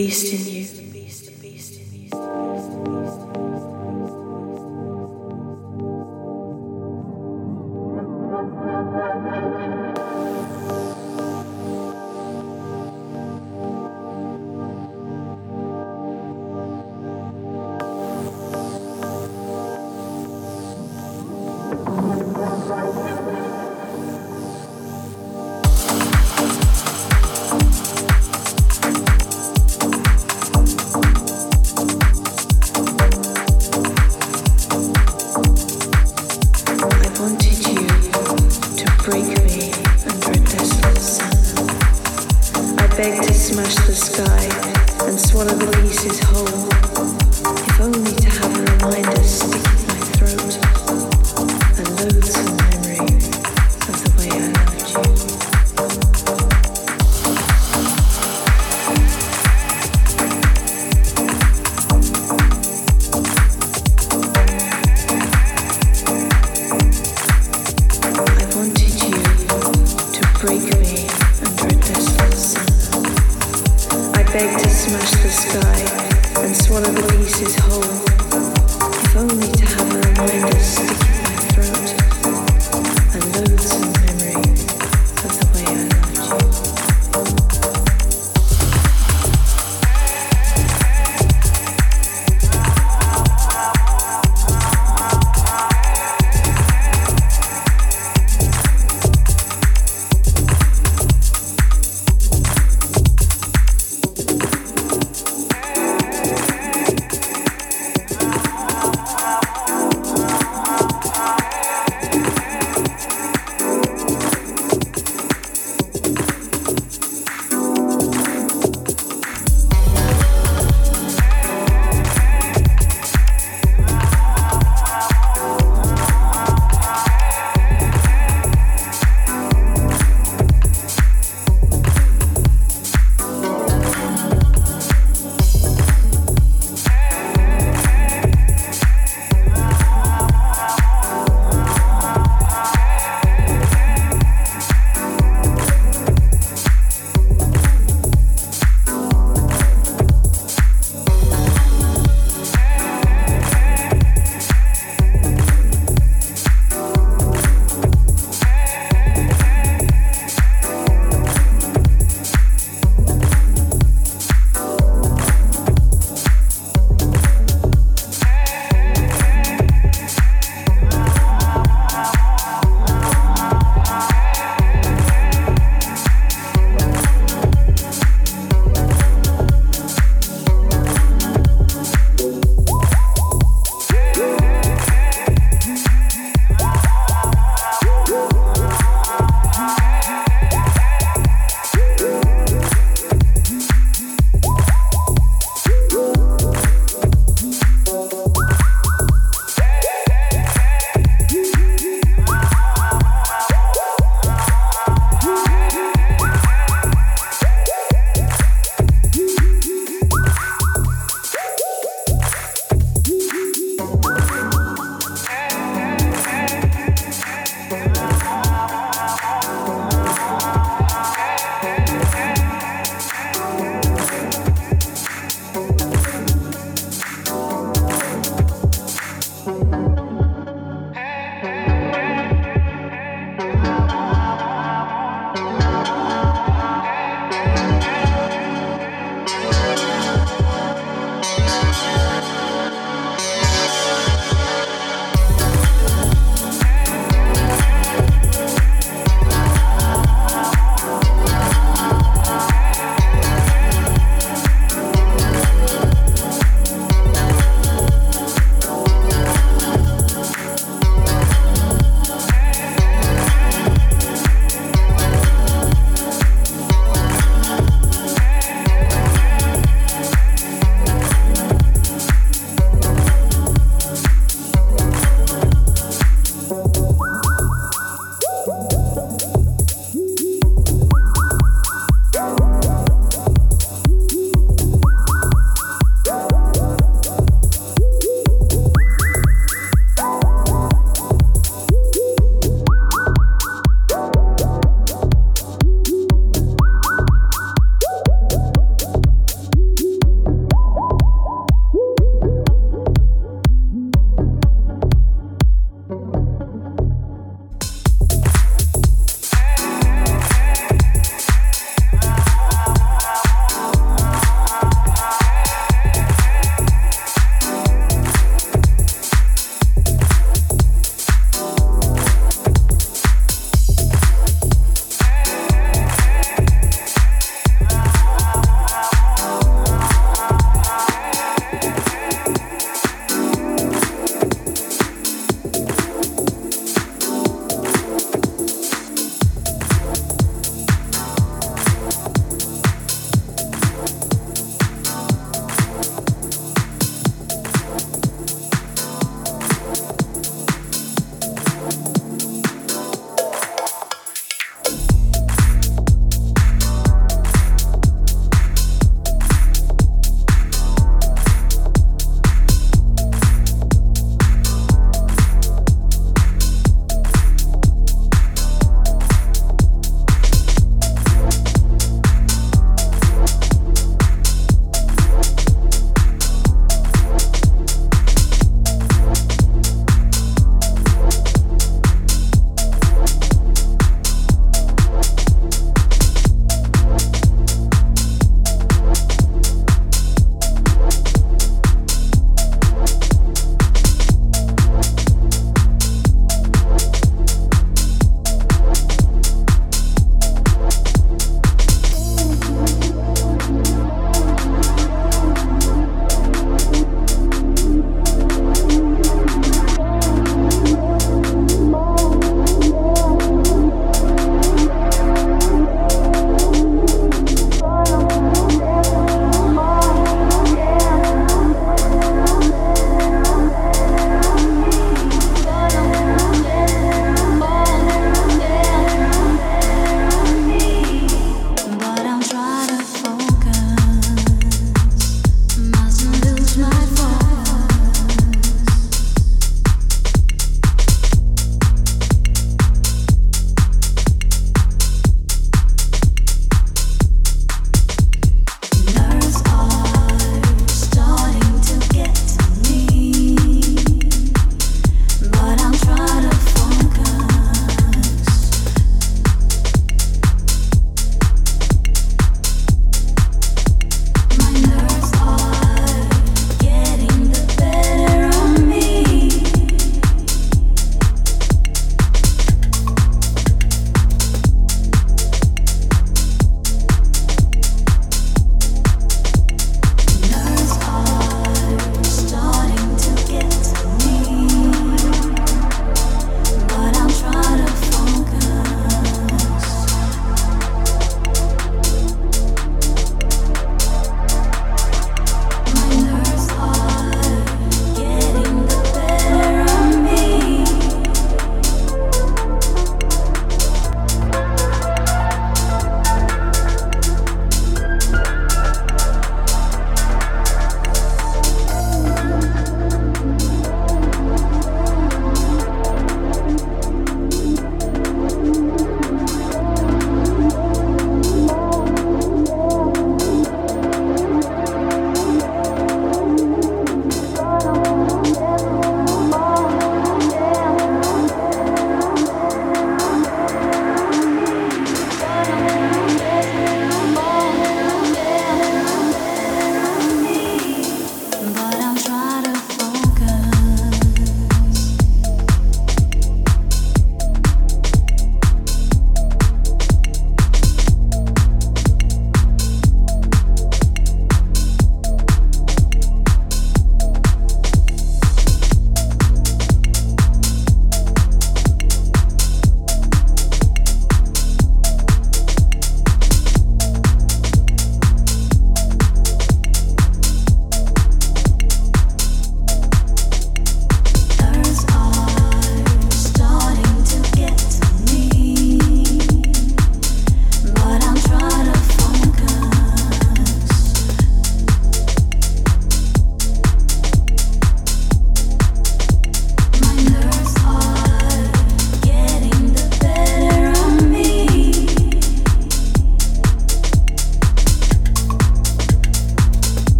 beast in you.